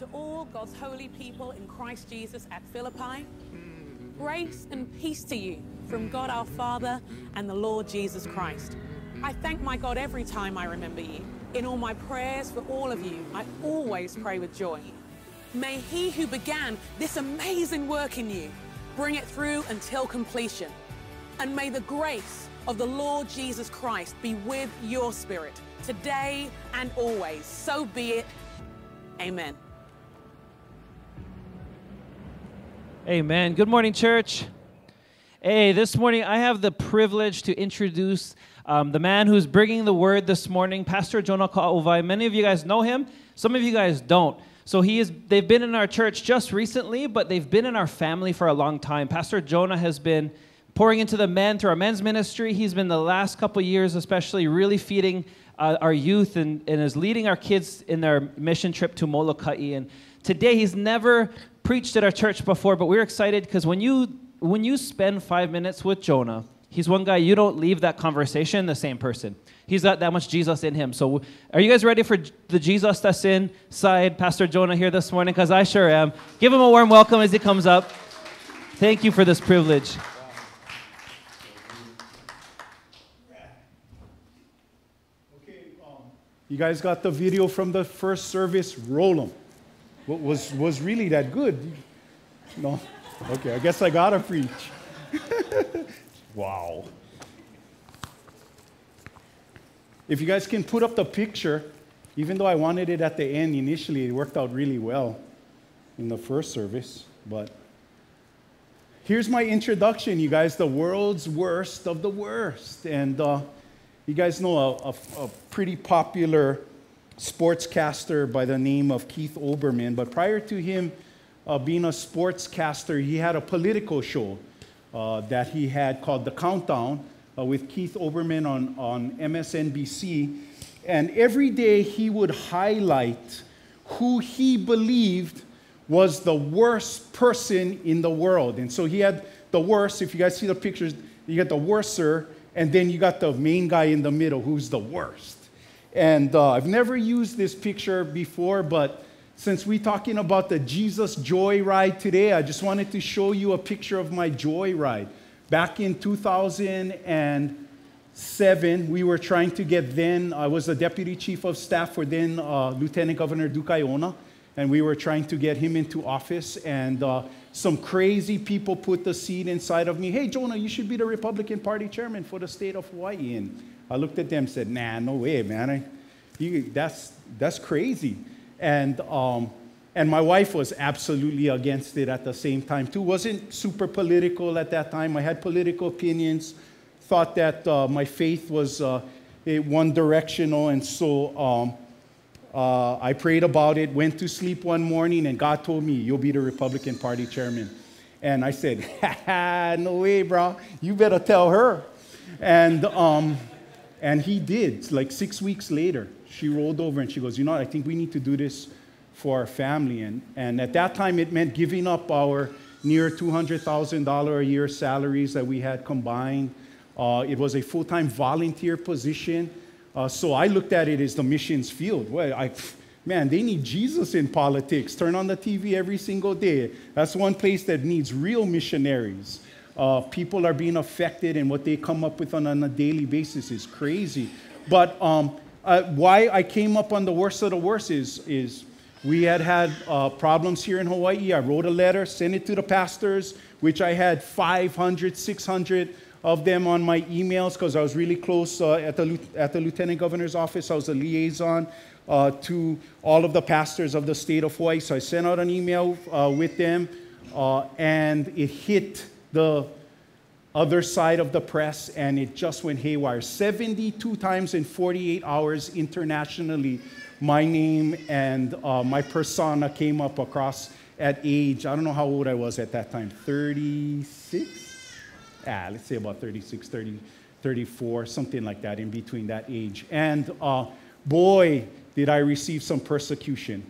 To all God's holy people in Christ Jesus at Philippi, grace and peace to you from God our Father and the Lord Jesus Christ. I thank my God every time I remember you. In all my prayers for all of you, I always pray with joy. May He who began this amazing work in you bring it through until completion. And may the grace of the Lord Jesus Christ be with your spirit today and always. So be it. Amen. Amen. Good morning, church. Hey, this morning I have the privilege to introduce um, the man who's bringing the word this morning, Pastor Jonah Ka'auwai. Many of you guys know him, some of you guys don't. So he is they've been in our church just recently, but they've been in our family for a long time. Pastor Jonah has been pouring into the men through our men's ministry. He's been the last couple years, especially, really feeding uh, our youth and, and is leading our kids in their mission trip to Molokai. And today, he's never preached at our church before, but we're excited because when you when you spend five minutes with Jonah, he's one guy you don't leave that conversation the same person. He's got that much Jesus in him. So, are you guys ready for the Jesus that's inside Pastor Jonah here this morning? Because I sure am. Give him a warm welcome as he comes up. Thank you for this privilege. Um, you guys got the video from the first service? Roll them. Was, was really that good? No? Okay, I guess I gotta preach. wow. If you guys can put up the picture, even though I wanted it at the end initially, it worked out really well in the first service. But here's my introduction, you guys the world's worst of the worst. And uh, you guys know a, a, a pretty popular sportscaster by the name of Keith Olbermann, but prior to him uh, being a sportscaster, he had a political show uh, that he had called The Countdown uh, with Keith Olbermann on, on MSNBC. And every day he would highlight who he believed was the worst person in the world. And so he had the worst, if you guys see the pictures, you got the worser, and then you got the main guy in the middle who's the worst. And uh, I've never used this picture before, but since we're talking about the Jesus Joy Ride today, I just wanted to show you a picture of my Joy Ride. Back in 2007, we were trying to get then, I was the deputy chief of staff for then uh, Lieutenant Governor Duke Aiona, and we were trying to get him into office. And uh, some crazy people put the seed inside of me. Hey, Jonah, you should be the Republican Party chairman for the state of Hawaii. And I looked at them and said, nah, no way, man. I, you, that's, that's crazy. And, um, and my wife was absolutely against it at the same time, too. Wasn't super political at that time. I had political opinions, thought that uh, my faith was uh, one directional. And so um, uh, I prayed about it, went to sleep one morning, and God told me, You'll be the Republican Party chairman. And I said, No way, bro. You better tell her. And, um, and he did. Like six weeks later, she rolled over and she goes, You know, I think we need to do this for our family. And, and at that time, it meant giving up our near $200,000 a year salaries that we had combined. Uh, it was a full time volunteer position. Uh, so I looked at it as the missions field. Well, I, man, they need Jesus in politics. Turn on the TV every single day. That's one place that needs real missionaries. Uh, people are being affected, and what they come up with on, on a daily basis is crazy. But um, uh, why I came up on the worst of the worst is, is we had had uh, problems here in Hawaii. I wrote a letter, sent it to the pastors, which I had 500, 600 of them on my emails because I was really close uh, at, the, at the lieutenant governor's office. I was a liaison uh, to all of the pastors of the state of Hawaii. So I sent out an email uh, with them, uh, and it hit the other side of the press, and it just went haywire. 72 times in 48 hours internationally, my name and uh, my persona came up across at age, I don't know how old I was at that time, 36? ah, let's say about 36, 30, 34, something like that, in between that age. And uh, boy, did I receive some persecution.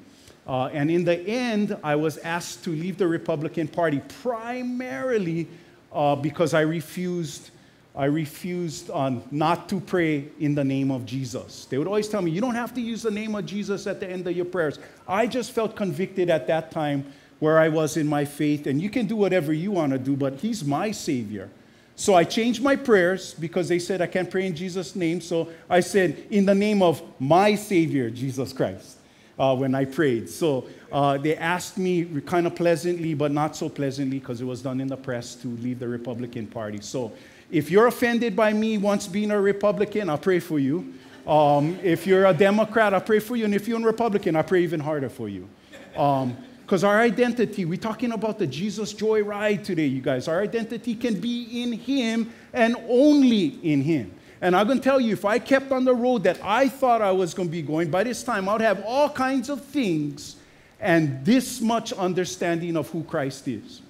Uh, and in the end, I was asked to leave the Republican Party primarily uh, because I refused I refused on not to pray in the name of Jesus. They would always tell me, you don't have to use the name of Jesus at the end of your prayers. I just felt convicted at that time where I was in my faith, and you can do whatever you want to do, but He's my Savior. So I changed my prayers because they said I can't pray in Jesus' name. So I said, in the name of my Savior, Jesus Christ, uh, when I prayed. So uh, they asked me kind of pleasantly, but not so pleasantly because it was done in the press to leave the Republican Party. So if you're offended by me once being a Republican, I'll pray for you. Um, if you're a Democrat, I'll pray for you. And if you're a Republican, I'll pray even harder for you. Because um, our identity, we're talking about the Jesus Joy Ride today, you guys. Our identity can be in Him and only in Him. And I'm going to tell you, if I kept on the road that I thought I was going to be going, by this time I'd have all kinds of things and this much understanding of who Christ is.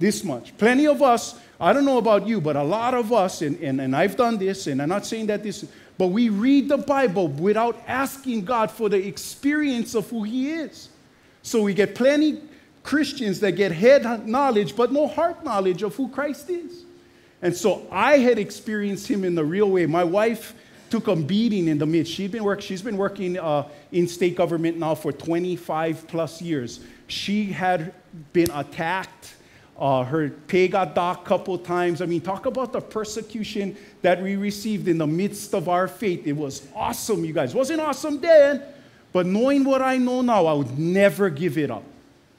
This much. Plenty of us, I don't know about you, but a lot of us, and, and, and I've done this, and I'm not saying that this, but we read the Bible without asking God for the experience of who He is. So we get plenty Christians that get head knowledge, but no heart knowledge of who Christ is. And so I had experienced Him in the real way. My wife took a beating in the midst. She'd been work, she's been working uh, in state government now for 25 plus years. She had been attacked uh, her pay got docked a couple times. I mean, talk about the persecution that we received in the midst of our faith. It was awesome, you guys. Wasn't awesome then, but knowing what I know now, I would never give it up.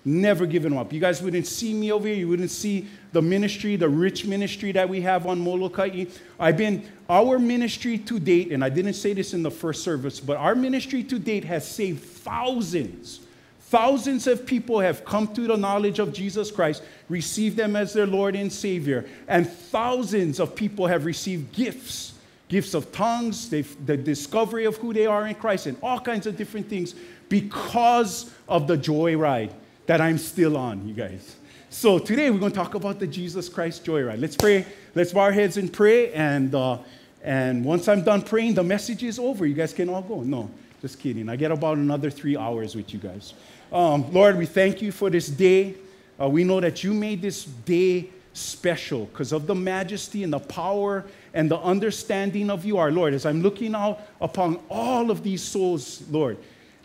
Never give it up. You guys wouldn't see me over here. You wouldn't see the ministry, the rich ministry that we have on Molokai. I've been, our ministry to date, and I didn't say this in the first service, but our ministry to date has saved thousands Thousands of people have come to the knowledge of Jesus Christ, received them as their Lord and Savior, and thousands of people have received gifts gifts of tongues, the discovery of who they are in Christ, and all kinds of different things because of the joy ride that I'm still on, you guys. So today we're going to talk about the Jesus Christ joy ride. Let's pray. Let's bow our heads and pray. And, uh, and once I'm done praying, the message is over. You guys can all go. No, just kidding. I get about another three hours with you guys. Um, Lord, we thank you for this day. Uh, we know that you made this day special because of the majesty and the power and the understanding of you, our Lord. As I'm looking out upon all of these souls, Lord,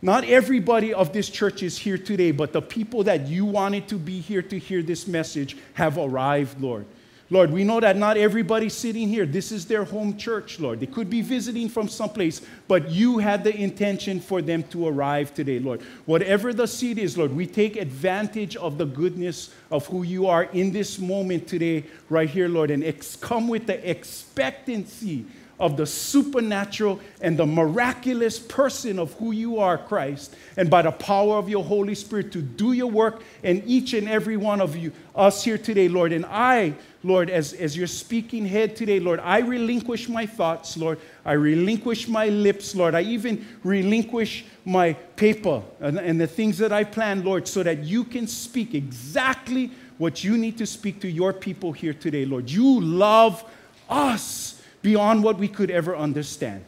not everybody of this church is here today, but the people that you wanted to be here to hear this message have arrived, Lord. Lord, we know that not everybody sitting here, this is their home church, Lord. They could be visiting from someplace, but you had the intention for them to arrive today, Lord. Whatever the seed is, Lord, we take advantage of the goodness of who you are in this moment today, right here, Lord, and ex- come with the expectancy of the supernatural and the miraculous person of who you are, Christ, and by the power of your Holy Spirit to do your work in each and every one of you, us here today, Lord. And I, Lord, as, as you're speaking head today, Lord, I relinquish my thoughts, Lord. I relinquish my lips, Lord. I even relinquish my paper and, and the things that I plan, Lord, so that you can speak exactly what you need to speak to your people here today, Lord. You love us beyond what we could ever understand.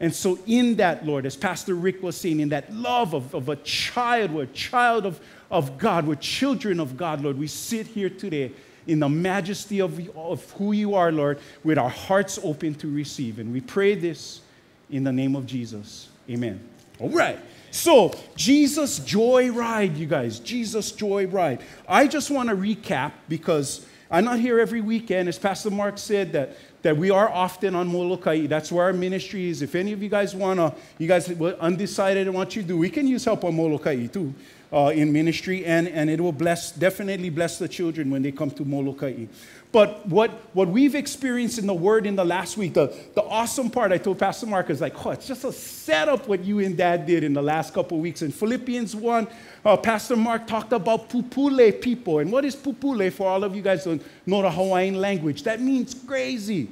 And so, in that, Lord, as Pastor Rick was saying, in that love of, of a child, we're a child of, of God, we're children of God, Lord, we sit here today in the majesty of, of who you are, Lord, with our hearts open to receive. And we pray this in the name of Jesus. Amen. All right. So, Jesus Joy Ride, you guys. Jesus Joy Ride. I just want to recap because I'm not here every weekend. As Pastor Mark said, that that we are often on Molokai. That's where our ministry is. If any of you guys want to, you guys undecided on what you do, we can use help on Molokai too uh, in ministry, and, and it will bless, definitely bless the children when they come to Molokai. But what, what we've experienced in the Word in the last week, the, the awesome part I told Pastor Mark is like, oh, it's just a setup what you and Dad did in the last couple weeks. In Philippians 1, uh, Pastor Mark talked about pupule people. And what is pupule for all of you guys who know the Hawaiian language? That means crazy.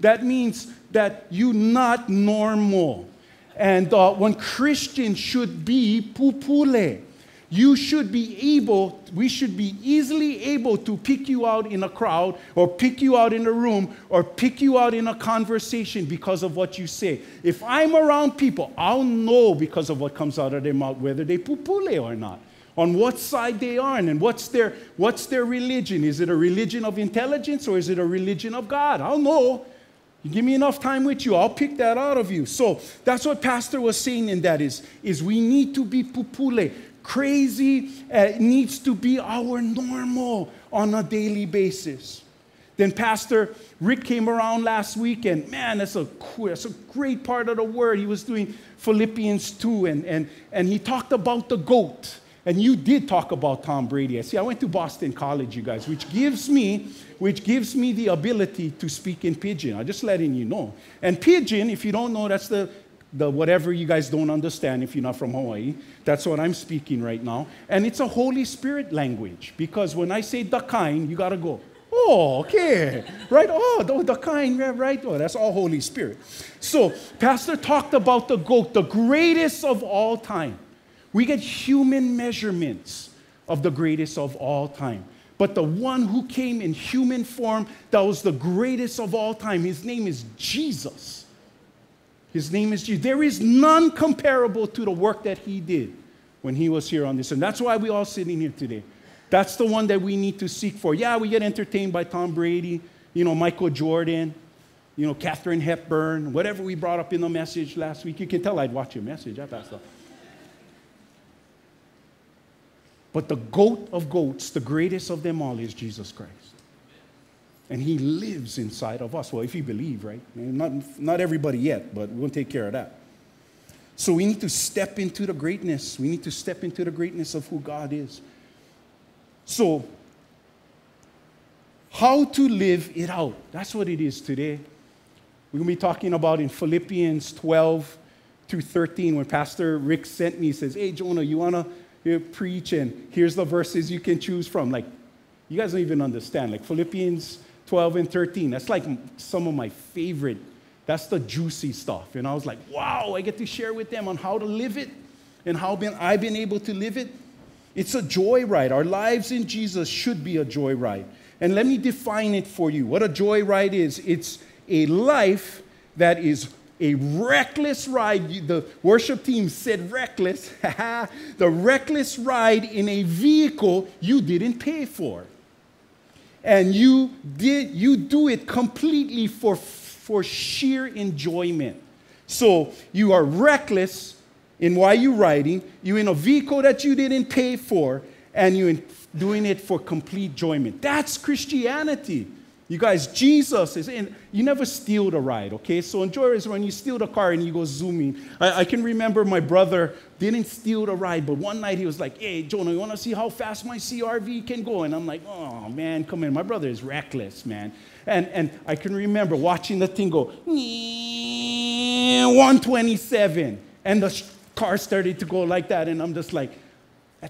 That means that you're not normal. And uh, when Christians should be pupule you should be able, we should be easily able to pick you out in a crowd or pick you out in a room or pick you out in a conversation because of what you say. If I'm around people, I'll know because of what comes out of their mouth whether they pupule or not. on what side they are and what's their, what's their religion. Is it a religion of intelligence or is it a religion of God? I don't know. You give me enough time with you, I'll pick that out of you. So that's what Pastor was saying in that is, is we need to be pupule. Crazy uh, needs to be our normal on a daily basis. Then Pastor Rick came around last week, and man, that's a, that's a great part of the word. He was doing Philippians 2, and, and, and he talked about the goat. And you did talk about Tom Brady. I see, I went to Boston College, you guys, which gives me, which gives me the ability to speak in pidgin. I'm just letting you know. And pidgin, if you don't know, that's the, the whatever you guys don't understand if you're not from Hawaii. That's what I'm speaking right now. And it's a Holy Spirit language because when I say the you gotta go. Oh, okay. Right? Oh, the, right? Oh, that's all Holy Spirit. So, Pastor talked about the goat, the greatest of all time. We get human measurements of the greatest of all time. But the one who came in human form, that was the greatest of all time, his name is Jesus. His name is Jesus. There is none comparable to the work that he did when he was here on this. And that's why we all sitting here today. That's the one that we need to seek for. Yeah, we get entertained by Tom Brady, you know, Michael Jordan, you know, Katharine Hepburn, whatever we brought up in the message last week. You can tell I'd watch your message. I passed up. But the goat of goats, the greatest of them all, is Jesus Christ. And he lives inside of us. Well, if you believe, right? Not, not everybody yet, but we'll take care of that. So we need to step into the greatness. We need to step into the greatness of who God is. So, how to live it out. That's what it is today. We're going to be talking about in Philippians 12 through 13 when Pastor Rick sent me, he says, Hey, Jonah, you want to uh, preach and here's the verses you can choose from. Like, you guys don't even understand. Like Philippians 12 and 13, that's like some of my favorite. That's the juicy stuff. And I was like, wow, I get to share with them on how to live it and how been, I've been able to live it. It's a joy ride. Our lives in Jesus should be a joy ride. And let me define it for you. What a joy ride is it's a life that is a reckless ride. The worship team said reckless. the reckless ride in a vehicle you didn't pay for. And you did you do it completely for, for sheer enjoyment. So you are reckless in why you're riding. You're in a vehicle that you didn't pay for, and you're doing it for complete enjoyment. That's Christianity. You guys, Jesus is in. You never steal the ride, okay? So enjoy is when you steal the car and you go zooming. I, I, can remember my brother didn't steal the ride, but one night he was like, hey, Jonah, you want to see how fast my CRV can go? And I'm like, oh, man, come in. My brother is reckless, man. And, and I can remember watching the thing go, 127. And the car started to go like that. And I'm just like,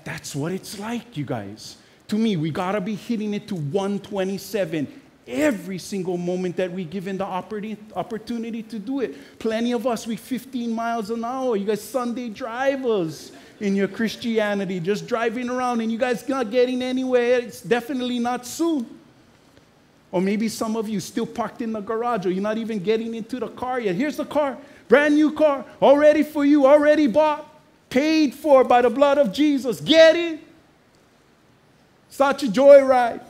that's what it's like, you guys. To me, we got to be hitting it to 127 every single moment that we given the opportunity to do it. Plenty of us, we 15 miles an hour. You guys Sunday drivers in your Christianity, just driving around and you guys not getting anywhere. It's definitely not soon. Or maybe some of you still parked in the garage or you're not even getting into the car yet. Here's the car, brand new car, already for you, already bought, paid for by the blood of Jesus. Get it? Such a joyride.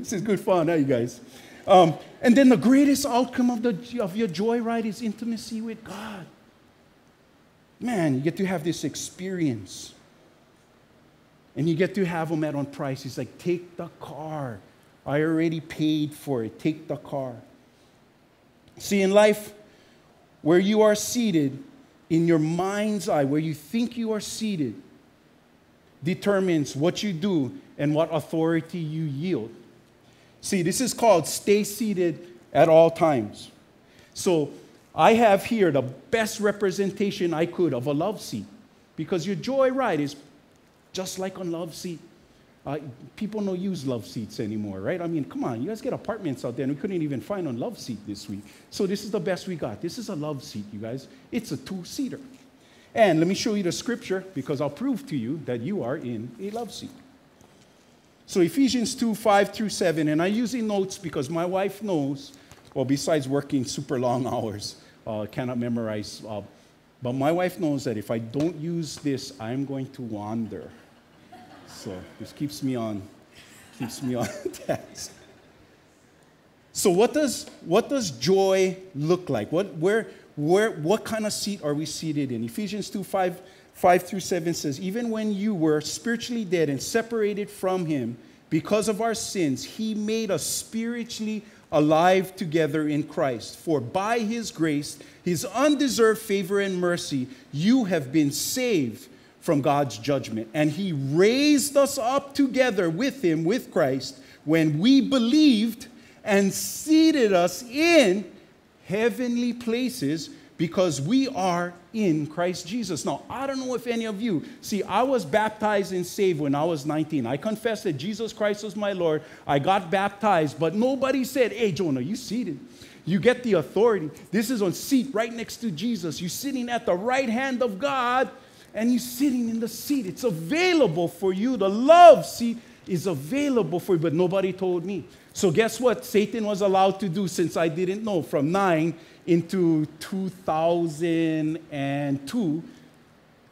This is good fun, huh, you guys? Um, and then the greatest outcome of, the, of your joyride is intimacy with God. Man, you get to have this experience. And you get to have him at on price. He's like, take the car. I already paid for it. Take the car. See, in life, where you are seated, in your mind's eye, where you think you are seated, determines what you do and what authority you yield. See, this is called stay seated at all times. So I have here the best representation I could of a love seat because your joy ride is just like a love seat. Uh, people don't use love seats anymore, right? I mean, come on, you guys get apartments out there, and we couldn't even find a love seat this week. So this is the best we got. This is a love seat, you guys. It's a two-seater. And let me show you the scripture because I'll prove to you that you are in a love seat. So Ephesians 2 5 through 7, and I'm using notes because my wife knows, well, besides working super long hours, uh, cannot memorize. Uh, but my wife knows that if I don't use this, I'm going to wander. So this keeps me on, keeps me on task. So what does what does joy look like? What where where what kind of seat are we seated in? Ephesians 2, 5, 5 through 7 says, Even when you were spiritually dead and separated from him because of our sins, he made us spiritually alive together in Christ. For by his grace, his undeserved favor and mercy, you have been saved from God's judgment. And he raised us up together with him, with Christ, when we believed and seated us in heavenly places because we are in Christ Jesus. Now, I don't know if any of you see, I was baptized and saved when I was 19. I confessed that Jesus Christ was my Lord. I got baptized, but nobody said, Hey, Jonah, you seated. You get the authority. This is on seat right next to Jesus. You're sitting at the right hand of God and you're sitting in the seat. It's available for you. The love seat is available for you, but nobody told me. So, guess what Satan was allowed to do since I didn't know from 9 into 2002?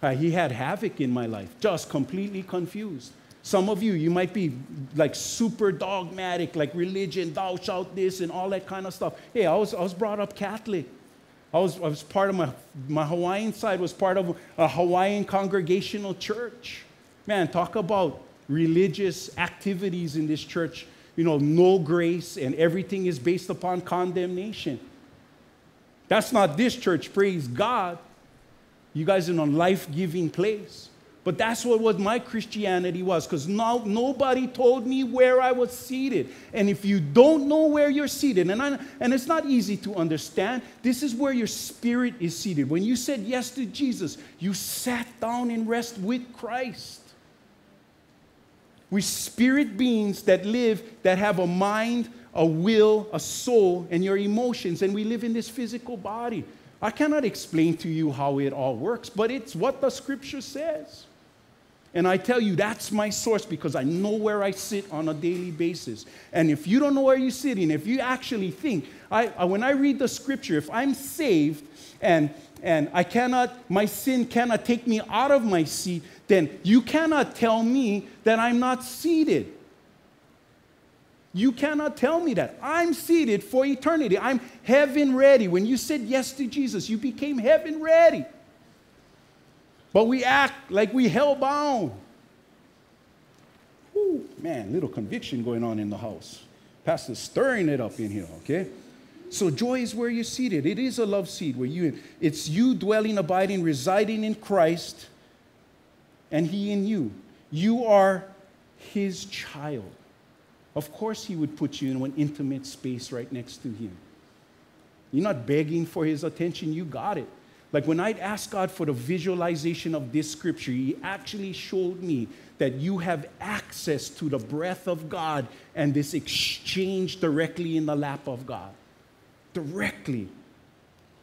Uh, he had havoc in my life, just completely confused. Some of you, you might be like super dogmatic, like religion, thou shalt this, and all that kind of stuff. Hey, I was, I was brought up Catholic. I was, I was part of my, my Hawaiian side, was part of a Hawaiian congregational church. Man, talk about religious activities in this church you know, no grace and everything is based upon condemnation. That's not this church, praise God. You guys in a life giving place. But that's what, what my Christianity was because no, nobody told me where I was seated. And if you don't know where you're seated, and, I, and it's not easy to understand, this is where your spirit is seated. When you said yes to Jesus, you sat down and rest with Christ. We spirit beings that live, that have a mind, a will, a soul, and your emotions, and we live in this physical body. I cannot explain to you how it all works, but it's what the scripture says. And I tell you, that's my source because I know where I sit on a daily basis. And if you don't know where you're sitting, if you actually think, I, I, when I read the scripture, if I'm saved and, and I cannot, my sin cannot take me out of my seat, then you cannot tell me that I'm not seated. You cannot tell me that. I'm seated for eternity. I'm heaven ready. When you said yes to Jesus, you became heaven ready. But we act like we hell bound. man, little conviction going on in the house. Pastor's stirring it up in here, okay? So joy is where you're seated. It is a love seat where you it's you dwelling, abiding, residing in Christ and he in you. You are his child. Of course, he would put you in an intimate space right next to him. You're not begging for his attention, you got it. Like when I'd ask God for the visualization of this scripture, He actually showed me that you have access to the breath of God and this exchange directly in the lap of God. Directly.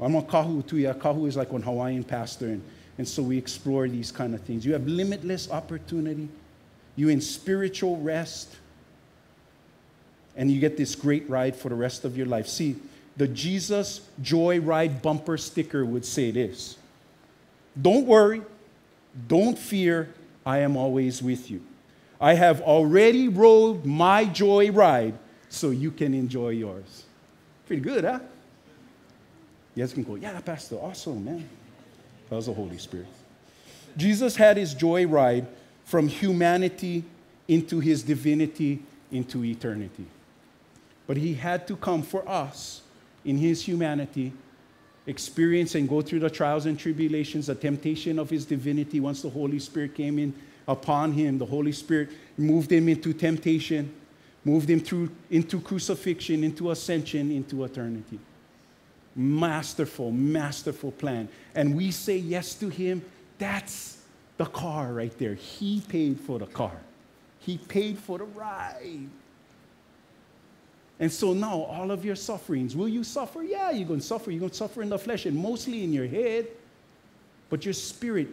I'm a kahu too. Yeah, kahu is like one Hawaiian pastor, and and so we explore these kind of things. You have limitless opportunity. You in spiritual rest. And you get this great ride for the rest of your life. See, the Jesus Joy Ride bumper sticker would say this Don't worry, don't fear, I am always with you. I have already rode my joy ride so you can enjoy yours. Pretty good, huh? You guys can go, yeah, Pastor, awesome, man. That was the Holy Spirit. Jesus had his joy ride from humanity into his divinity into eternity. But he had to come for us in his humanity, experience and go through the trials and tribulations, the temptation of his divinity. Once the Holy Spirit came in upon him, the Holy Spirit moved him into temptation, moved him through into crucifixion, into ascension, into eternity masterful, masterful plan. And we say yes to Him, that's the car right there. He paid for the car, He paid for the ride. And so now, all of your sufferings, will you suffer? Yeah, you're going to suffer. You're going to suffer in the flesh and mostly in your head. But your spirit,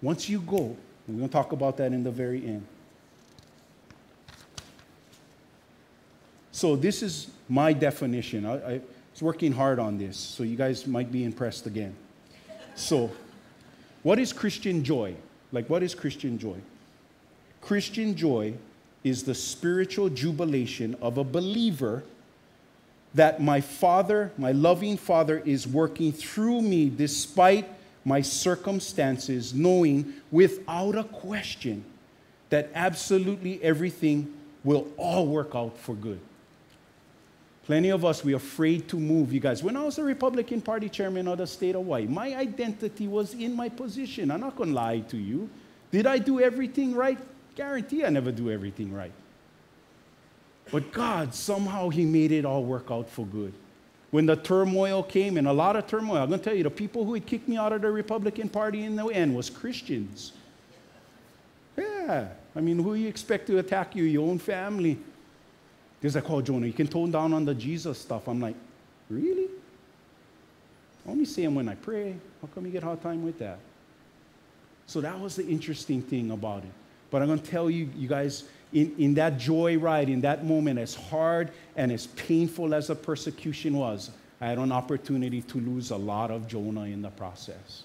once you go, we're going to talk about that in the very end. So, this is my definition. I, I was working hard on this, so you guys might be impressed again. So, what is Christian joy? Like, what is Christian joy? Christian joy is the spiritual jubilation of a believer that my Father, my loving Father, is working through me despite my circumstances, knowing without a question that absolutely everything will all work out for good. Plenty of us, we're afraid to move. You guys, when I was a Republican Party chairman of the state of Hawaii, my identity was in my position. I'm not going to lie to you. Did I do everything right? Guarantee I never do everything right. But God, somehow, He made it all work out for good. When the turmoil came, and a lot of turmoil, I'm going to tell you, the people who had kicked me out of the Republican Party in the end was Christians. Yeah. I mean, who you expect to attack you? Your own family. There's like, oh, Jonah, you can tone down on the Jesus stuff. I'm like, really? I only say them when I pray. How come you get a hard time with that? So that was the interesting thing about it. But I'm going to tell you, you guys, in, in that joy ride, in that moment, as hard and as painful as the persecution was, I had an opportunity to lose a lot of Jonah in the process.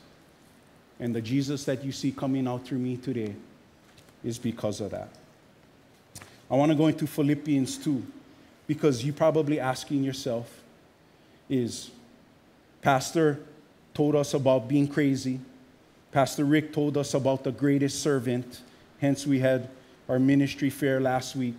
And the Jesus that you see coming out through me today is because of that. I want to go into Philippians 2 because you're probably asking yourself is Pastor told us about being crazy. Pastor Rick told us about the greatest servant. Hence, we had our ministry fair last week.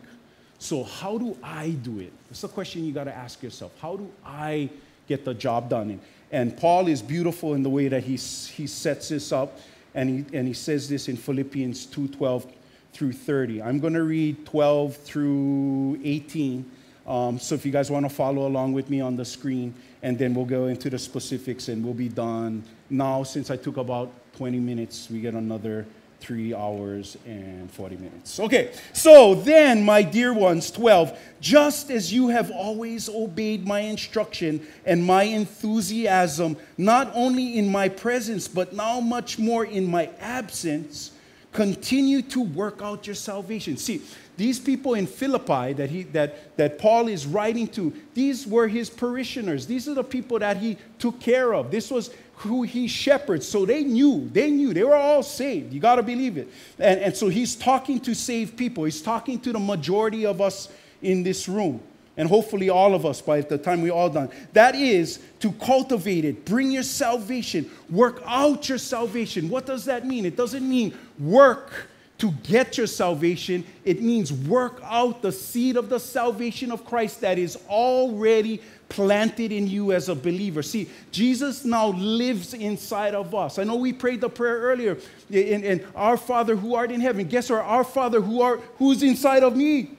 So, how do I do it? It's a question you got to ask yourself. How do I get the job done? And Paul is beautiful in the way that he, he sets this up. And he, and he says this in Philippians 2 12 through 30. I'm going to read 12 through 18. Um, so if you guys want to follow along with me on the screen, and then we'll go into the specifics and we'll be done. Now, since I took about 20 minutes, we get another three hours and 40 minutes. Okay, so then, my dear ones, 12, just as you have always obeyed my instruction and my enthusiasm, not only in my presence, but now much more in my absence, continue to work out your salvation. See, these people in Philippi that, he, that, that Paul is writing to, these were his parishioners. These are the people that he took care of. This was who he shepherds. So they knew, they knew, they were all saved. You got to believe it. And, and so he's talking to saved people. He's talking to the majority of us in this room and hopefully all of us by the time we're all done. That is to cultivate it, bring your salvation, work out your salvation. What does that mean? It doesn't mean work to get your salvation, it means work out the seed of the salvation of Christ that is already planted in you as a believer. See, Jesus now lives inside of us. I know we prayed the prayer earlier, and, our Father who art in heaven. Guess what? Our Father who art who's inside of me.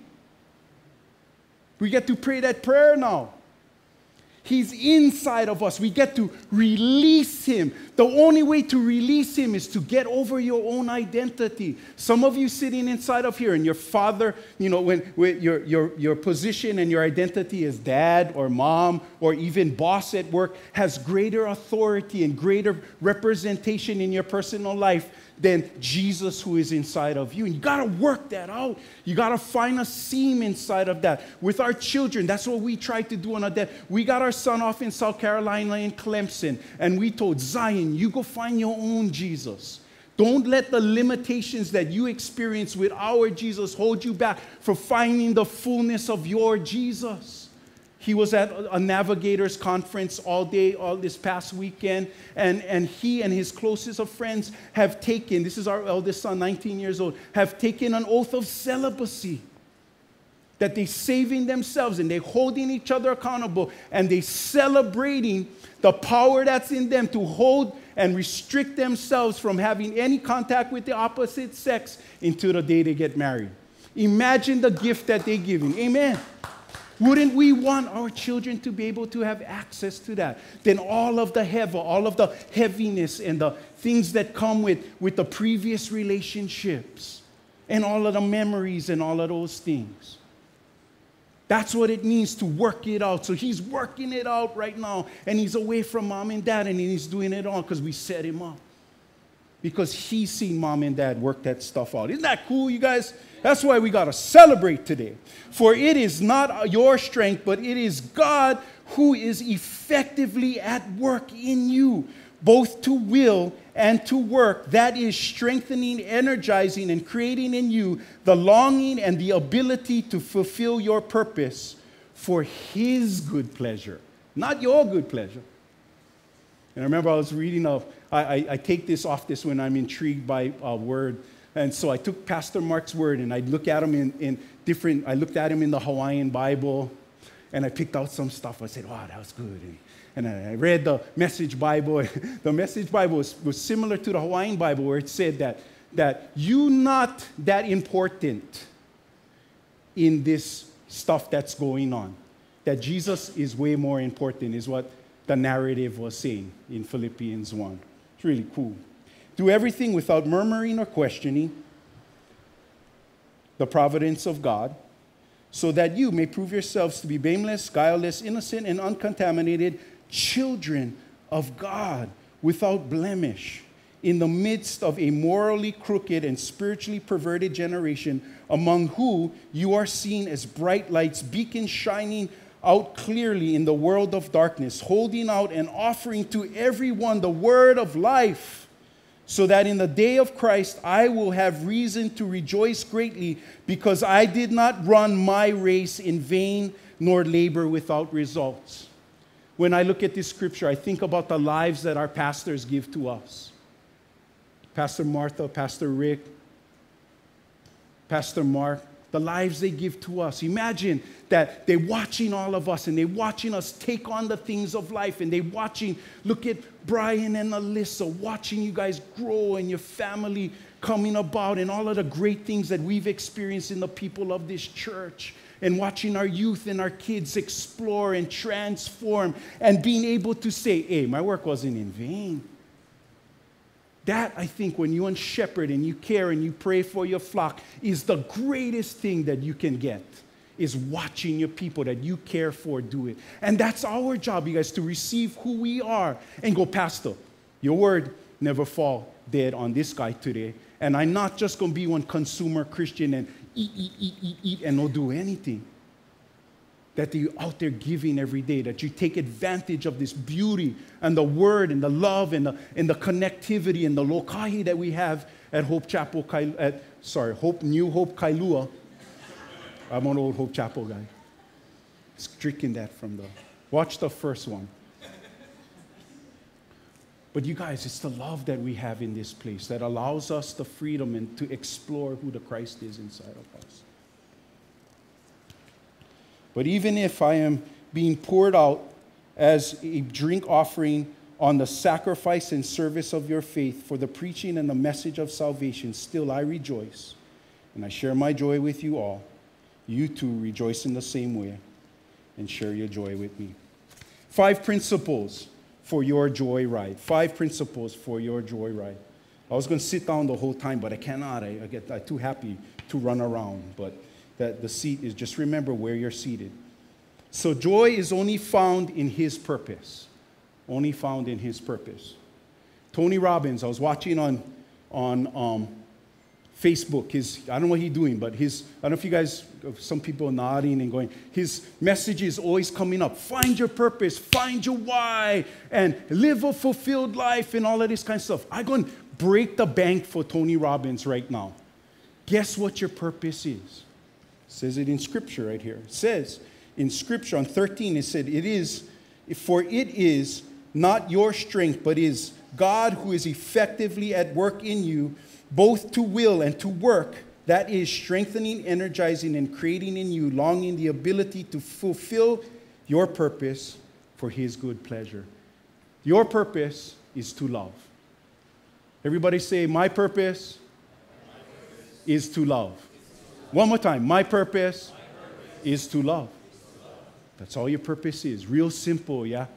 We get to pray that prayer now. He's inside of us. We get to release him. The only way to release him is to get over your own identity. Some of you sitting inside of here, and your father, you know, when, when your, your, your position and your identity as dad or mom or even boss at work has greater authority and greater representation in your personal life than Jesus who is inside of you. And you got to work that out. You got to find a seam inside of that. With our children, that's what we tried to do on our dad. We got our son off in South Carolina in Clemson, and we told Zion, you go find your own Jesus. Don't let the limitations that you experience with our Jesus hold you back from finding the fullness of your Jesus. He was at a navigators conference all day, all this past weekend, and, and he and his closest of friends have taken, this is our eldest son, 19 years old, have taken an oath of celibacy. That they're saving themselves and they're holding each other accountable and they're celebrating the power that's in them to hold and restrict themselves from having any contact with the opposite sex until the day they get married. Imagine the gift that they're giving. Amen. Wouldn't we want our children to be able to have access to that? Then all of the heavy, all of the heaviness and the things that come with, with the previous relationships and all of the memories and all of those things. That's what it means to work it out. So he's working it out right now, and he's away from mom and dad, and he's doing it all because we set him up. Because he's seen mom and dad work that stuff out. Isn't that cool, you guys? That's why we got to celebrate today. For it is not your strength, but it is God who is effectively at work in you, both to will and to work, that is strengthening, energizing, and creating in you the longing and the ability to fulfill your purpose for His good pleasure, not your good pleasure. And I remember I was reading of, I, I, I take this off this when I'm intrigued by a word. And so I took Pastor Mark's word and I look at him in, in different, I looked at him in the Hawaiian Bible and I picked out some stuff. I said, wow, that was good. And I read the Message Bible. the Message Bible was, was similar to the Hawaiian Bible where it said that, that you not that important in this stuff that's going on. That Jesus is way more important is what the narrative was saying in Philippians 1. It's really cool. Do everything without murmuring or questioning the providence of God, so that you may prove yourselves to be blameless, guileless, innocent, and uncontaminated children of God without blemish in the midst of a morally crooked and spiritually perverted generation, among who you are seen as bright lights, beacons shining out clearly in the world of darkness, holding out and offering to everyone the word of life, so that in the day of Christ I will have reason to rejoice greatly, because I did not run my race in vain nor labor without results. When I look at this scripture, I think about the lives that our pastors give to us. Pastor Martha, Pastor Rick, Pastor Mark, the lives they give to us. Imagine that they're watching all of us and they're watching us take on the things of life and they're watching, look at Brian and Alyssa, watching you guys grow and your family coming about and all of the great things that we've experienced in the people of this church and watching our youth and our kids explore and transform and being able to say, hey, my work wasn't in vain. That, I think, when you shepherd and you care and you pray for your flock, is the greatest thing that you can get, is watching your people that you care for do it. And that's our job, you guys, to receive who we are and go, Pastor, your word never fall dead on this guy today. And I'm not just going to be one consumer Christian and eat, eat, eat, eat, eat, and not do anything that you're out there giving every day, that you take advantage of this beauty and the word and the love and the, and the connectivity and the lokahi that we have at Hope Chapel, at, sorry, Hope, New Hope Kailua. I'm an old Hope Chapel guy. Stricken that from the, watch the first one. But you guys, it's the love that we have in this place that allows us the freedom and to explore who the Christ is inside of us. But even if I am being poured out as a drink offering on the sacrifice and service of your faith for the preaching and the message of salvation, still I rejoice. And I share my joy with you all. You too rejoice in the same way and share your joy with me. Five principles for your joy ride. Five principles for your joy ride. I was going to sit down the whole time, but I cannot. I, I get I'm too happy to run around. But that the seat is just remember where you're seated. So joy is only found in his purpose. Only found in his purpose. Tony Robbins, I was watching on, on um, Facebook. His, I don't know what he's doing, but his, I don't know if you guys, some people are nodding and going, his message is always coming up. Find your purpose, find your why, and live a fulfilled life and all of this kind of stuff. I'm going to break the bank for Tony Robbins right now. Guess what your purpose is? says it in scripture right here. It says in scripture on 13, it said, It is, for it is not your strength, but is God who is effectively at work in you, both to will and to work. That is strengthening, energizing, and creating in you, longing the ability to fulfill your purpose for His good pleasure. Your purpose is to love. Everybody say, My purpose, My purpose. is to love. One more time. My purpose, My purpose is, to love. is to love. That's all your purpose is. Real simple, yeah?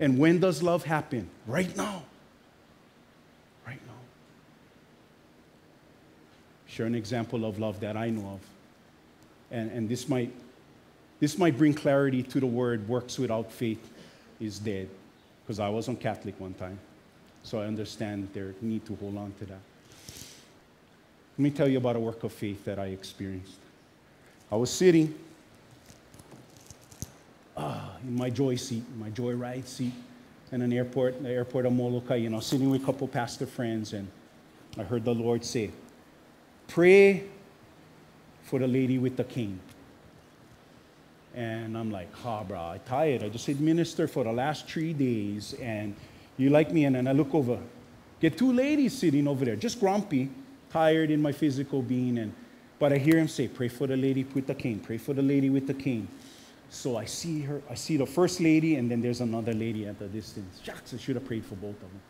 And when does love happen? Right now. Right now. Share an example of love that I know of. And, and this, might, this might bring clarity to the word works without faith is dead. Because I was on Catholic one time. So I understand their need to hold on to that. Let me tell you about a work of faith that I experienced. I was sitting uh, in my joy seat, my joy ride seat, in an airport, the airport of Molokai, you know, sitting with a couple pastor friends, and I heard the Lord say, Pray for the lady with the cane. And I'm like, ah, oh, bro, I tired. I just said minister for the last three days, and you like me? And then I look over, get two ladies sitting over there, just grumpy, tired in my physical being. And but I hear him say, pray for the lady with the cane, pray for the lady with the cane. So I see her, I see the first lady, and then there's another lady at the distance. I should have prayed for both of them.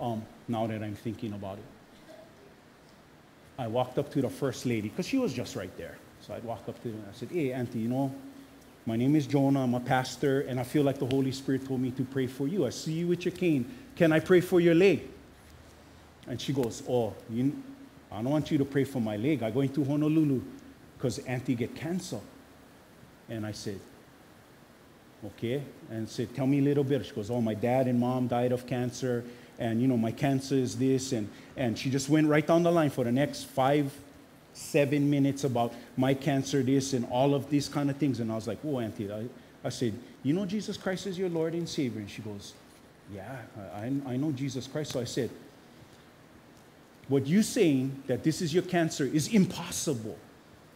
Um, now that I'm thinking about it. I walked up to the first lady, because she was just right there. So I walked up to her and I said, Hey, Auntie, you know, my name is Jonah, I'm a pastor, and I feel like the Holy Spirit told me to pray for you. I see you with your cane. Can I pray for your leg? And she goes, Oh, you, I don't want you to pray for my leg. I'm going to Honolulu because Auntie get cancer. And I said, okay. And said, tell me a little bit. She goes, oh, my dad and mom died of cancer. And, you know, my cancer is this. And, and she just went right down the line for the next five, seven minutes about my cancer, this, and all of these kind of things. And I was like, whoa Auntie, I, I said, you know Jesus Christ is your Lord and Savior? And she goes, yeah, I, I know Jesus Christ. So I said, what you saying that this is your cancer is impossible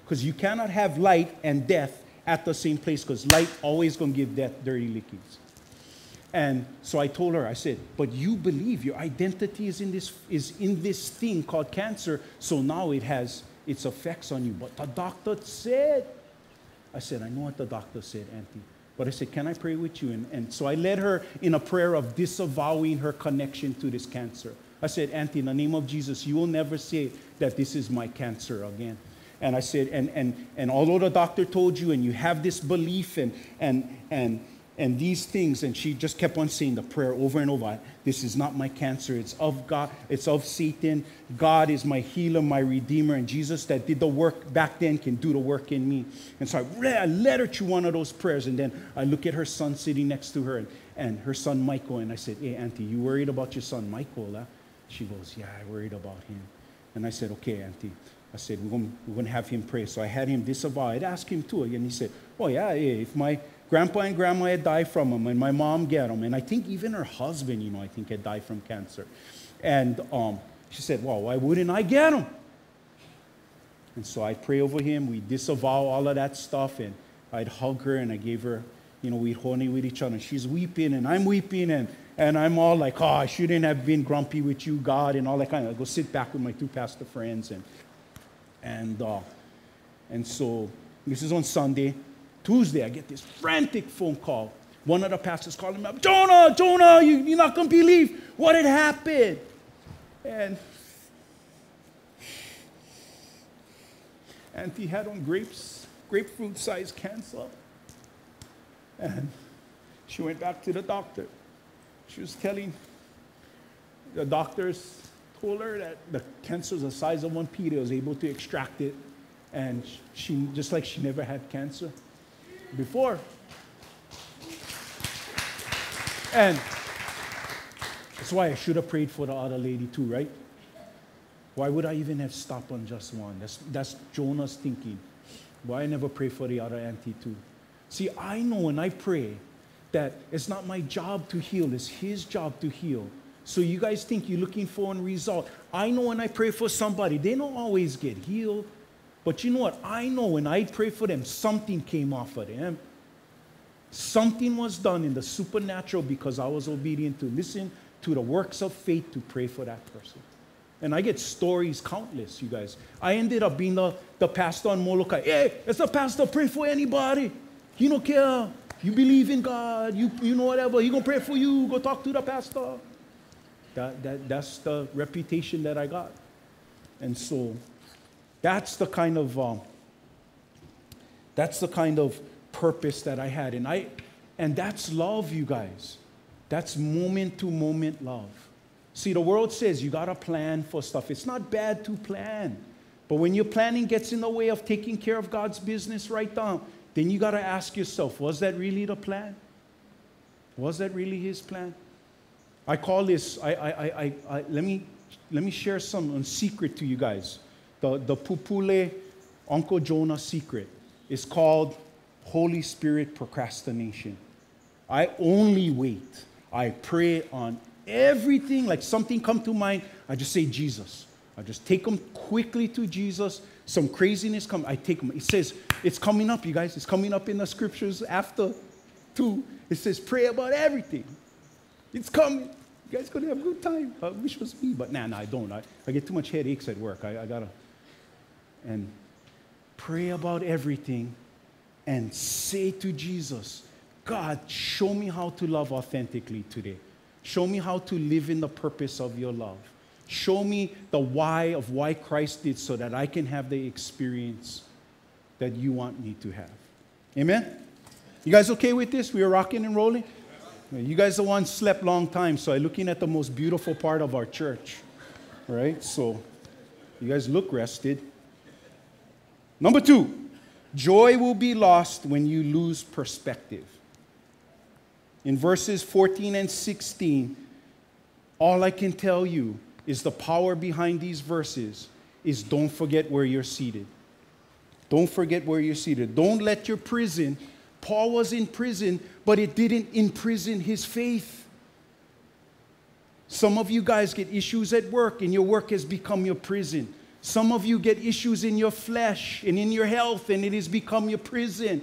because you cannot have light and death at the same place because light always going to give death dirty liquids. And so I told her, I said, but you believe your identity is in this, is in this thing called cancer, so now it has its effects on you. But the doctor said, I said, I know what the doctor said, Auntie. But I said, Can I pray with you? And, and so I led her in a prayer of disavowing her connection to this cancer. I said, Auntie, in the name of Jesus, you will never say that this is my cancer again. And I said, and, and, and although the doctor told you and you have this belief and, and, and, and these things, and she just kept on saying the prayer over and over this is not my cancer, it's of God, it's of Satan. God is my healer, my redeemer, and Jesus that did the work back then can do the work in me. And so I read led her to one of those prayers, and then I look at her son sitting next to her, and, and her son Michael, and I said, Hey, Auntie, you worried about your son Michael? Huh? She goes, Yeah, I worried about him. And I said, Okay, Auntie. I said, we're going, we're going to have him pray. So I had him disavow. I'd ask him too. And he said, Oh, yeah, if my grandpa and grandma had died from them, and my mom get them. and I think even her husband, you know, I think had died from cancer. And um, she said, Well, why wouldn't I get them? And so I pray over him. We disavow all of that stuff. And I'd hug her and I gave her, you know, we'd honi with each other. And she's weeping and I'm weeping. And and I'm all like, oh, I shouldn't have been grumpy with you, God, and all that kind of. I go sit back with my two pastor friends, and and uh, and so this is on Sunday. Tuesday, I get this frantic phone call. One of the pastors calling me up, Jonah, Jonah, you, you're not gonna believe what had happened. And Auntie had on grapes, grapefruit sized cancer. And she went back to the doctor. She was telling the doctors told her that the cancer was the size of one pea. They was able to extract it, and she just like she never had cancer before. And that's why I should have prayed for the other lady too, right? Why would I even have stopped on just one? That's, that's Jonah's thinking. Why I never pray for the other auntie too? See, I know when I pray, that it's not my job to heal, it's His job to heal. So you guys think you're looking for a result. I know when I pray for somebody, they don't always get healed. But you know what? I know when I pray for them, something came off of them. Something was done in the supernatural because I was obedient to listen to the works of faith to pray for that person. And I get stories countless, you guys. I ended up being the, the pastor on Molokai. Hey, it's a pastor, pray for anybody. You don't care. You believe in God, you, you know whatever, He gonna pray for you, go talk to the pastor. That, that, that's the reputation that I got. And so that's the kind of um, that's the kind of purpose that I had. And I and that's love, you guys. That's moment to moment love. See, the world says you gotta plan for stuff. It's not bad to plan. But when your planning gets in the way of taking care of God's business right down, then you got to ask yourself was that really the plan? Was that really his plan? I call this, I, I, I, I, let, me, let me share some secret to you guys. The, the Pupule Uncle Jonah secret is called Holy Spirit procrastination. I only wait I pray on everything, like something come to mind, I just say Jesus. I just take them quickly to Jesus. Some craziness come, I take them. It says, it's coming up, you guys. It's coming up in the scriptures after two. It says, pray about everything. It's coming. You guys gonna have a good time. I wish it was me, but nah, nah, I don't. I, I get too much headaches at work. I, I gotta. And pray about everything and say to Jesus, God, show me how to love authentically today. Show me how to live in the purpose of your love. Show me the why of why Christ did so that I can have the experience that you want me to have. Amen? You guys okay with this? We are rocking and rolling? You guys the ones slept long time, so I'm looking at the most beautiful part of our church. Right? So you guys look rested. Number two, joy will be lost when you lose perspective. In verses 14 and 16, all I can tell you is the power behind these verses is don't forget where you're seated. Don't forget where you're seated. Don't let your prison, Paul was in prison, but it didn't imprison his faith. Some of you guys get issues at work, and your work has become your prison. Some of you get issues in your flesh and in your health, and it has become your prison.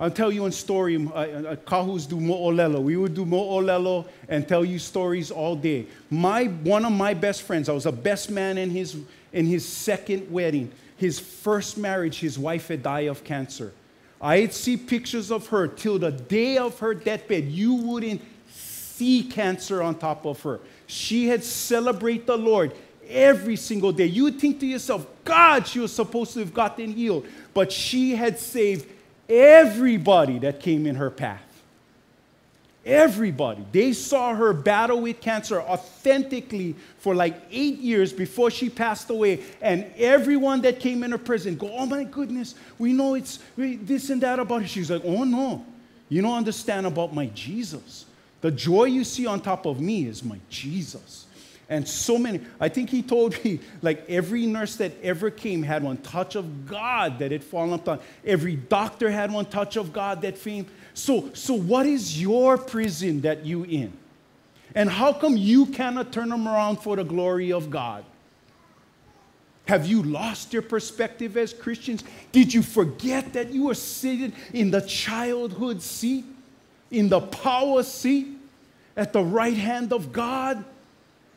I'll tell you a story. Uh, uh, Kahus do mo'olelo. We would do mo'olelo and tell you stories all day. My, one of my best friends, I was the best man in his, in his second wedding. His first marriage, his wife had died of cancer. I'd see pictures of her till the day of her deathbed. You wouldn't see cancer on top of her. She had celebrated the Lord every single day. You would think to yourself, God, she was supposed to have gotten healed. But she had saved everybody that came in her path. Everybody. They saw her battle with cancer authentically for like eight years before she passed away. And everyone that came in her prison go, Oh my goodness, we know it's this and that about her. She's like, Oh no, you don't understand about my Jesus. The joy you see on top of me is my Jesus. And so many, I think he told me, like every nurse that ever came had one touch of God that had fallen upon. Every doctor had one touch of God that came. So, so what is your prison that you in? And how come you cannot turn them around for the glory of God? Have you lost your perspective as Christians? Did you forget that you were sitting in the childhood seat, in the power seat, at the right hand of God?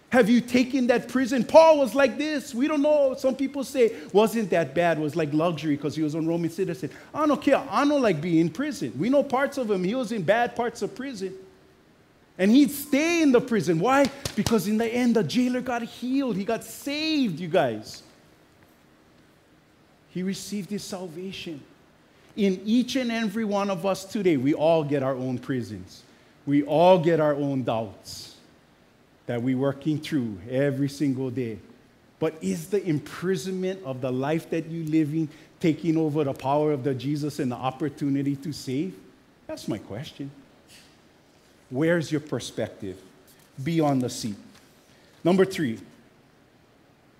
Have you taken that prison? Paul was like this. We don't know. Some people say wasn't that bad. It was like luxury because he was a Roman citizen. I don't care. I don't like being in prison. We know parts of him. He was in bad parts of prison. And he'd stay in the prison. Why? Because in the end, the jailer got healed. He got saved, you guys. He received his salvation. In each and every one of us today, we all get our own prisons. We all get our own doubts that we're working through every single day. But is the imprisonment of the life that you're living taking over the power of the Jesus and the opportunity to save? That's my question. Where's your perspective? Be on the seat. Number three,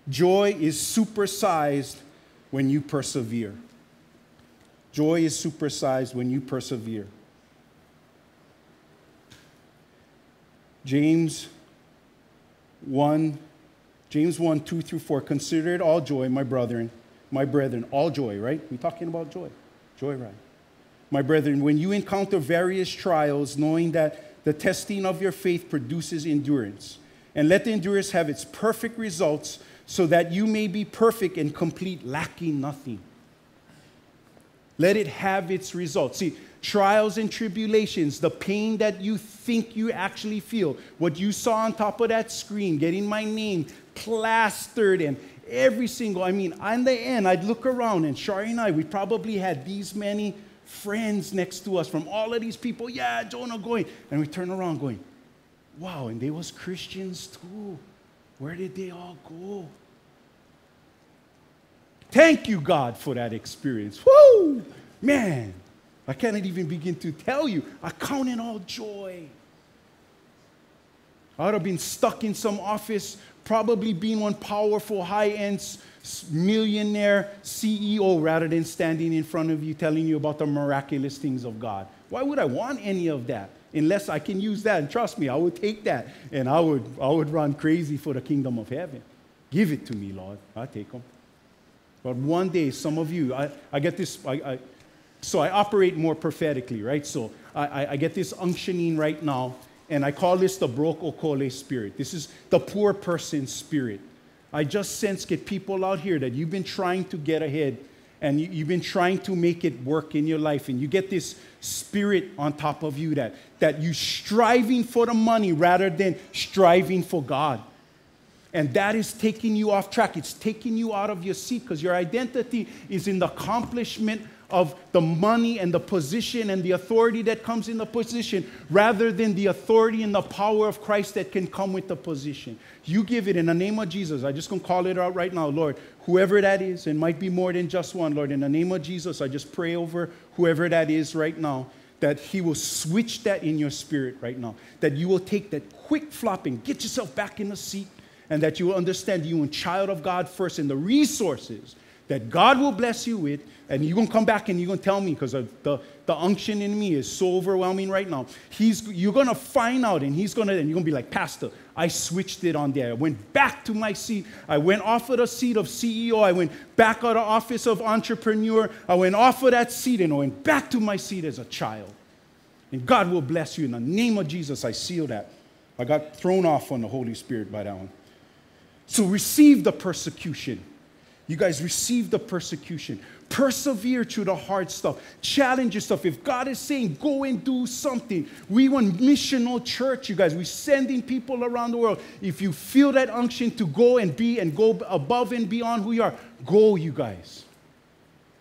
joy is supersized when you persevere. Joy is supersized when you persevere. James 1, James 1, 2 through 4. Consider it all joy, my brethren, my brethren, all joy, right? We're talking about joy. Joy, right? My brethren, when you encounter various trials, knowing that the testing of your faith produces endurance, and let the endurance have its perfect results, so that you may be perfect and complete, lacking nothing. Let it have its results. See, trials and tribulations, the pain that you think you actually feel, what you saw on top of that screen, getting my name plastered and every single, I mean, in the end, I'd look around and Shari and I, we probably had these many friends next to us from all of these people. Yeah, Jonah going. And we turn around going, wow, and they was Christians too. Where did they all go? Thank you, God, for that experience. Woo! Man, I cannot even begin to tell you. I count it all joy. I would have been stuck in some office, probably being one powerful, high end millionaire CEO rather than standing in front of you telling you about the miraculous things of God. Why would I want any of that? unless I can use that. And trust me, I would take that and I would, I would run crazy for the kingdom of heaven. Give it to me, Lord. I take them. But one day, some of you, I, I get this, I, I, so I operate more prophetically, right? So I, I, get this unctioning right now, and I call this the broke okole spirit. This is the poor person spirit. I just sense get people out here that you've been trying to get ahead and you, have been trying to make it work in your life and you get this spirit on top of you that, that you striving for the money rather than striving for god and that is taking you off track it's taking you out of your seat because your identity is in the accomplishment of the money and the position and the authority that comes in the position rather than the authority and the power of Christ that can come with the position. You give it in the name of Jesus. I just gonna call it out right now, Lord. Whoever that is, and might be more than just one, Lord. In the name of Jesus, I just pray over whoever that is right now that He will switch that in your spirit right now. That you will take that quick flopping, get yourself back in the seat, and that you will understand you are a child of God first and the resources that God will bless you with and you're going to come back and you're going to tell me because the, the unction in me is so overwhelming right now. He's, you're going to find out and he's going to, and you're going to be like, Pastor, I switched it on there. I went back to my seat. I went off of the seat of CEO. I went back out of the office of entrepreneur. I went off of that seat and I went back to my seat as a child. And God will bless you. In the name of Jesus, I seal that. I got thrown off on the Holy Spirit by that one. So receive the persecution. You guys receive the persecution. Persevere through the hard stuff. Challenge yourself. If God is saying, go and do something, we want missional church, you guys. We're sending people around the world. If you feel that unction to go and be and go above and beyond who you are, go, you guys.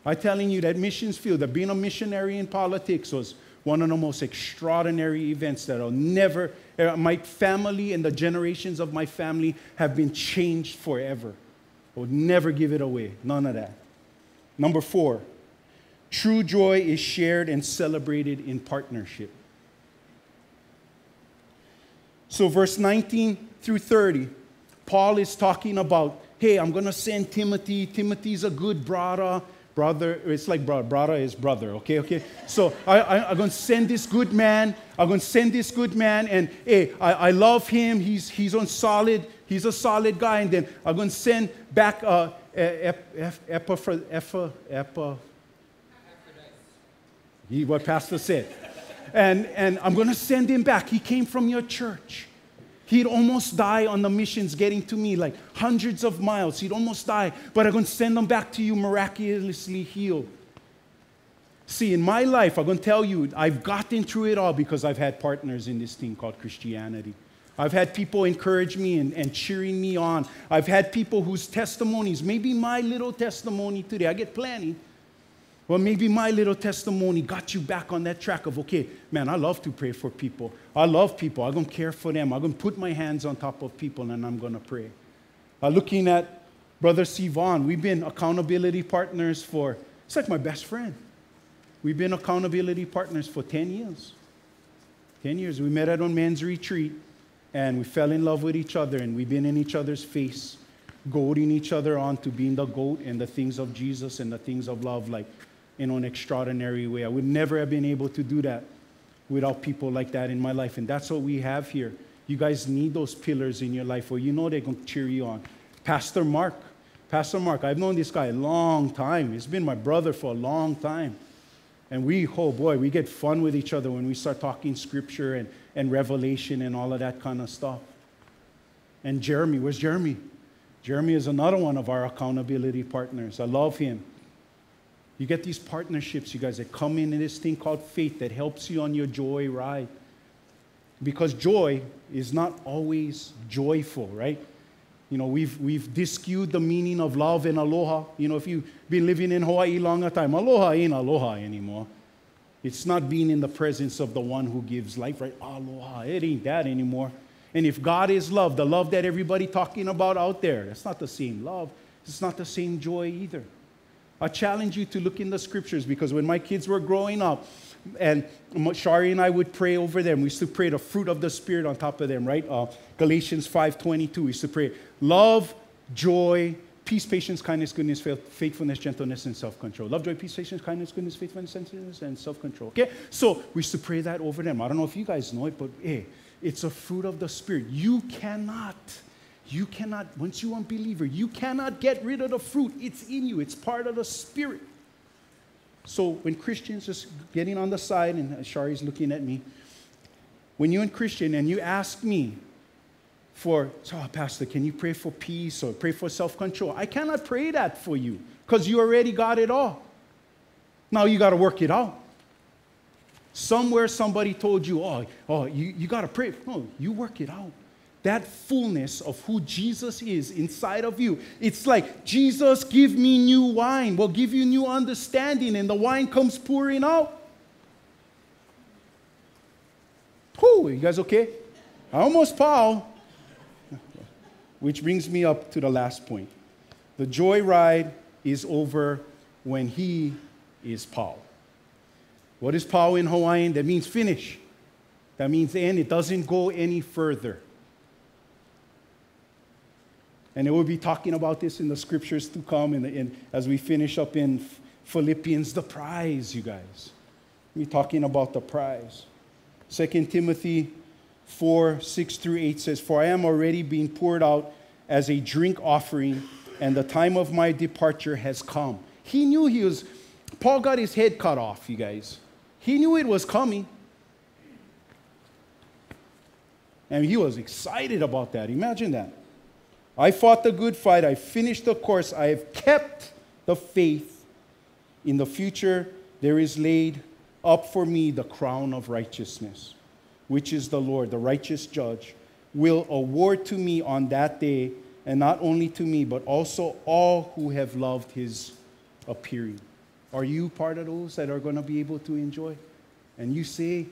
I'm telling you that missions field, that being a missionary in politics was one of the most extraordinary events that I'll never, Eh, my family and the generations of my family have been changed forever. I would never give it away. None of that. Number four, true joy is shared and celebrated in partnership. So, verse 19 through 30, Paul is talking about, hey, I'm going to send Timothy. Timothy's a good brother. Brother, it's like brother. Brother is brother, okay, okay? So I, am going to send this good man. I'm going to send this good man, and hey, I, I love him. He's, he's on solid. He's a solid guy. And then I'm going to send back uh, Epaphroditus. What Pastor said. And, and I'm going to send him back. He came from your church. He'd almost die on the missions getting to me, like hundreds of miles. He'd almost die, but I'm going to send him back to you miraculously healed. See, in my life, I'm going to tell you, I've gotten through it all because I've had partners in this thing called Christianity. I've had people encourage me and, and cheering me on. I've had people whose testimonies, maybe my little testimony today, I get plenty, well, maybe my little testimony got you back on that track of, okay, man, I love to pray for people. I love people. I'm going to care for them. I'm going to put my hands on top of people and I'm going to pray. Uh, looking at Brother Sivan, we've been accountability partners for, it's like my best friend. We've been accountability partners for 10 years. 10 years. We met at a men's retreat and we fell in love with each other and we've been in each other's face, goading each other on to being the goat and the things of Jesus and the things of love, like in an extraordinary way. I would never have been able to do that without people like that in my life. And that's what we have here. You guys need those pillars in your life where you know they're going to cheer you on. Pastor Mark, Pastor Mark, I've known this guy a long time. He's been my brother for a long time. And we, oh boy, we get fun with each other when we start talking scripture and, and revelation and all of that kind of stuff. And Jeremy, where's Jeremy? Jeremy is another one of our accountability partners. I love him. You get these partnerships, you guys, that come in in this thing called faith that helps you on your joy ride. Because joy is not always joyful, right? You know, we've, we've discued the meaning of love and aloha. You know, if you've been living in Hawaii longer time, aloha ain't aloha anymore. It's not being in the presence of the one who gives life, right? Aloha, it ain't that anymore. And if God is love, the love that everybody talking about out there, that's not the same love. It's not the same joy either. I challenge you to look in the scriptures because when my kids were growing up, and Shari and I would pray over them. We used to pray the fruit of the Spirit on top of them, right? Uh, Galatians 5.22, we used to pray love, joy, peace, patience, kindness, goodness, faithfulness, gentleness, and self control. Love, joy, peace, patience, kindness, goodness, faithfulness, gentleness, and self control. Okay? So we used to pray that over them. I don't know if you guys know it, but hey, it's a fruit of the Spirit. You cannot, you cannot, once you're a believer, you cannot get rid of the fruit. It's in you, it's part of the Spirit. So when Christians just getting on the side, and Shari's looking at me, when you're in Christian and you ask me, for, oh, Pastor, can you pray for peace or pray for self control? I cannot pray that for you because you already got it all. Now you got to work it out. Somewhere somebody told you, oh, oh you, you got to pray. No, you work it out. That fullness of who Jesus is inside of you. It's like, Jesus, give me new wine. We'll give you new understanding, and the wine comes pouring out. Whew, you guys okay? I almost pau. Which brings me up to the last point. The joy ride is over when he is pau. What is pau in Hawaiian? That means finish. That means end. It doesn't go any further. And we'll be talking about this in the scriptures to come in the, in, as we finish up in Philippians, the prize, you guys. We're talking about the prize. 2 Timothy 4 6 through 8 says, For I am already being poured out as a drink offering, and the time of my departure has come. He knew he was, Paul got his head cut off, you guys. He knew it was coming. And he was excited about that. Imagine that. I fought the good fight. I finished the course. I have kept the faith. In the future, there is laid up for me the crown of righteousness which is the Lord, the righteous judge, will award to me on that day, and not only to me, but also all who have loved his appearing. Are you part of those that are going to be able to enjoy? And you say,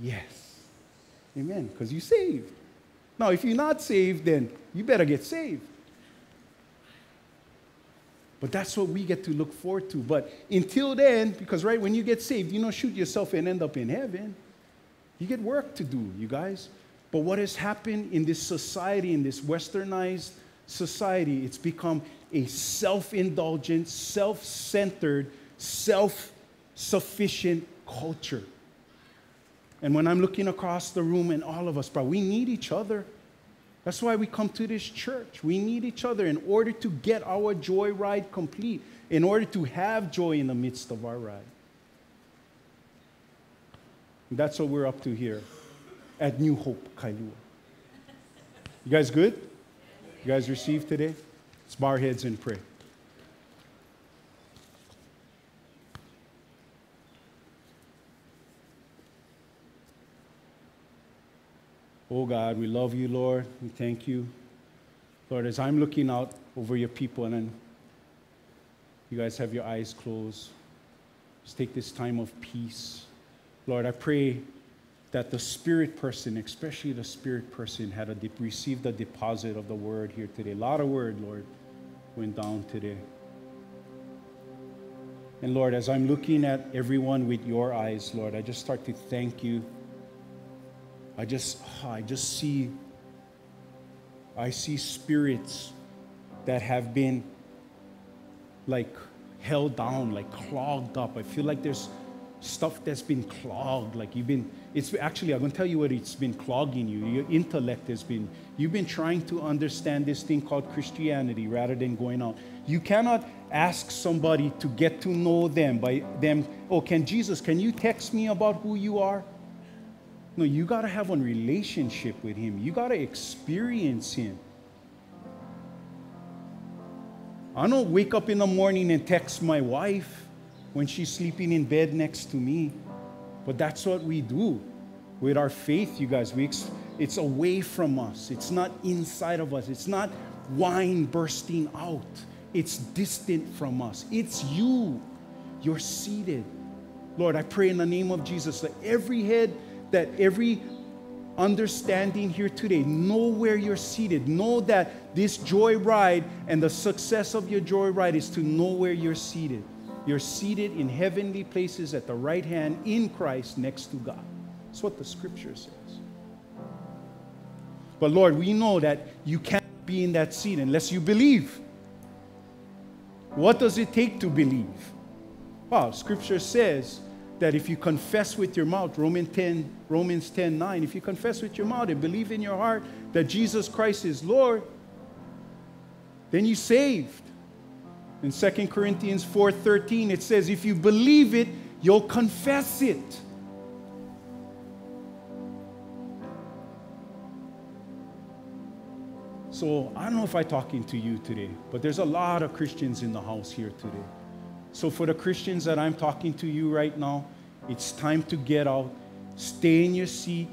yes. Amen. Because you saved. Now, if you're not saved, then you better get saved. But that's what we get to look forward to. But until then, because right when you get saved, you don't shoot yourself and end up in heaven. You get work to do, you guys. But what has happened in this society, in this westernized society, it's become a self indulgent, self centered, self sufficient culture. And when I'm looking across the room and all of us, bro, we need each other. That's why we come to this church. We need each other in order to get our joy ride complete, in order to have joy in the midst of our ride. That's what we're up to here at New Hope, Kailua. You guys good? You guys received today? Let's heads and pray. Oh God, we love you, Lord. We thank you. Lord, as I'm looking out over your people and you guys have your eyes closed, just take this time of peace. Lord, I pray that the spirit person, especially the spirit person, had a de- received a deposit of the word here today. A lot of word, Lord, went down today. And Lord, as I'm looking at everyone with your eyes, Lord, I just start to thank you. I just, I just see, I see spirits that have been like held down, like clogged up. I feel like there's stuff that's been clogged like you've been it's actually i'm going to tell you what it's been clogging you. Your intellect has been you've been trying to understand this thing called christianity rather than going out. You cannot ask somebody to get to know them by them oh can jesus can you text me about who you are no you got to have a relationship with him you got to experience him i don't wake up in the morning and text my wife when she's sleeping in bed next to me. But that's what we do with our faith, you guys. We ex- it's away from us, it's not inside of us, it's not wine bursting out, it's distant from us. It's you. You're seated. Lord, I pray in the name of Jesus that every head, that every understanding here today, know where you're seated. Know that this joy ride and the success of your joy ride is to know where you're seated. You're seated in heavenly places at the right hand in Christ next to God. That's what the scripture says. But Lord, we know that you can't be in that seat unless you believe. What does it take to believe? Well, scripture says that if you confess with your mouth, Romans 10, Romans 10 9, if you confess with your mouth and believe in your heart that Jesus Christ is Lord, then you saved. In 2 Corinthians 4:13, it says, if you believe it, you'll confess it. So I don't know if I'm talking to you today, but there's a lot of Christians in the house here today. So for the Christians that I'm talking to you right now, it's time to get out, stay in your seat,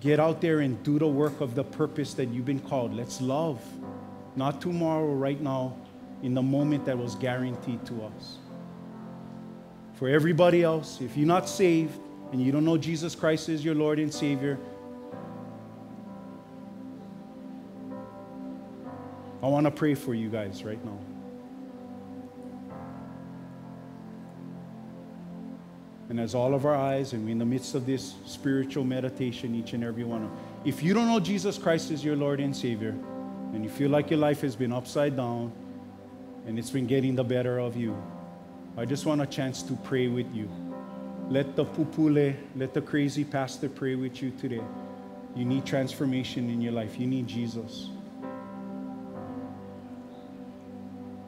get out there and do the work of the purpose that you've been called. Let's love, not tomorrow, right now, in the moment that was guaranteed to us. For everybody else, if you're not saved and you don't know Jesus Christ is your Lord and Savior, I want to pray for you guys right now. And as all of our eyes, and we're in the midst of this spiritual meditation, each and every one of if you don't know Jesus Christ as your Lord and Savior, and you feel like your life has been upside down and it's been getting the better of you, I just want a chance to pray with you. Let the pupule, let the crazy pastor pray with you today. You need transformation in your life. You need Jesus.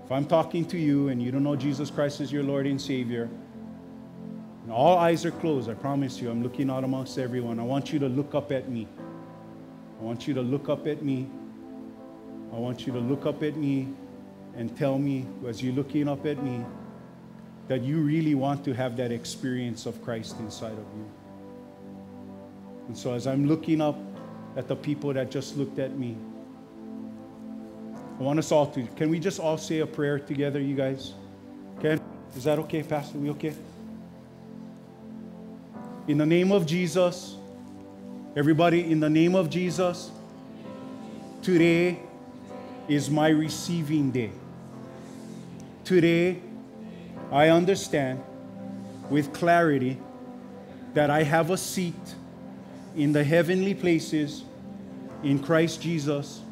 If I'm talking to you and you don't know Jesus Christ as your Lord and Savior, and all eyes are closed, I promise you, I'm looking out amongst everyone. I want you to look up at me. I want you to look up at me. I want you to look up at me and tell me, as you're looking up at me, that you really want to have that experience of Christ inside of you. And so, as I'm looking up at the people that just looked at me, I want us all to, can we just all say a prayer together, you guys? Okay? Is that okay, Pastor? We okay? In the name of Jesus, everybody, in the name of Jesus, today is my receiving day. Today, I understand with clarity that I have a seat in the heavenly places in Christ Jesus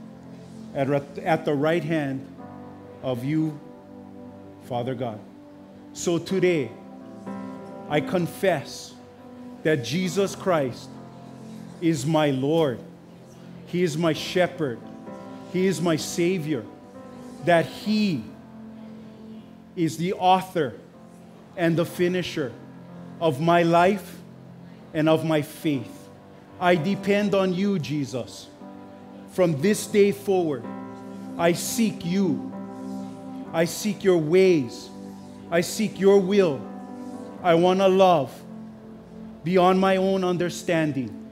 at, at the right hand of you, Father God. So today, I confess that Jesus Christ is my Lord. He is my shepherd. He is my Savior. That He is the author and the finisher of my life and of my faith. I depend on you, Jesus. From this day forward, I seek you. I seek your ways. I seek your will. I want to love beyond my own understanding.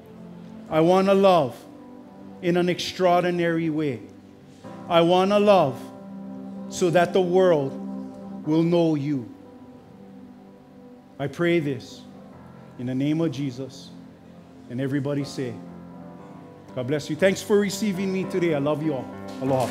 I want to love in an extraordinary way. I want to love so that the world will know you. I pray this in the name of Jesus. And everybody say, God bless you. Thanks for receiving me today. I love you all. Aloha.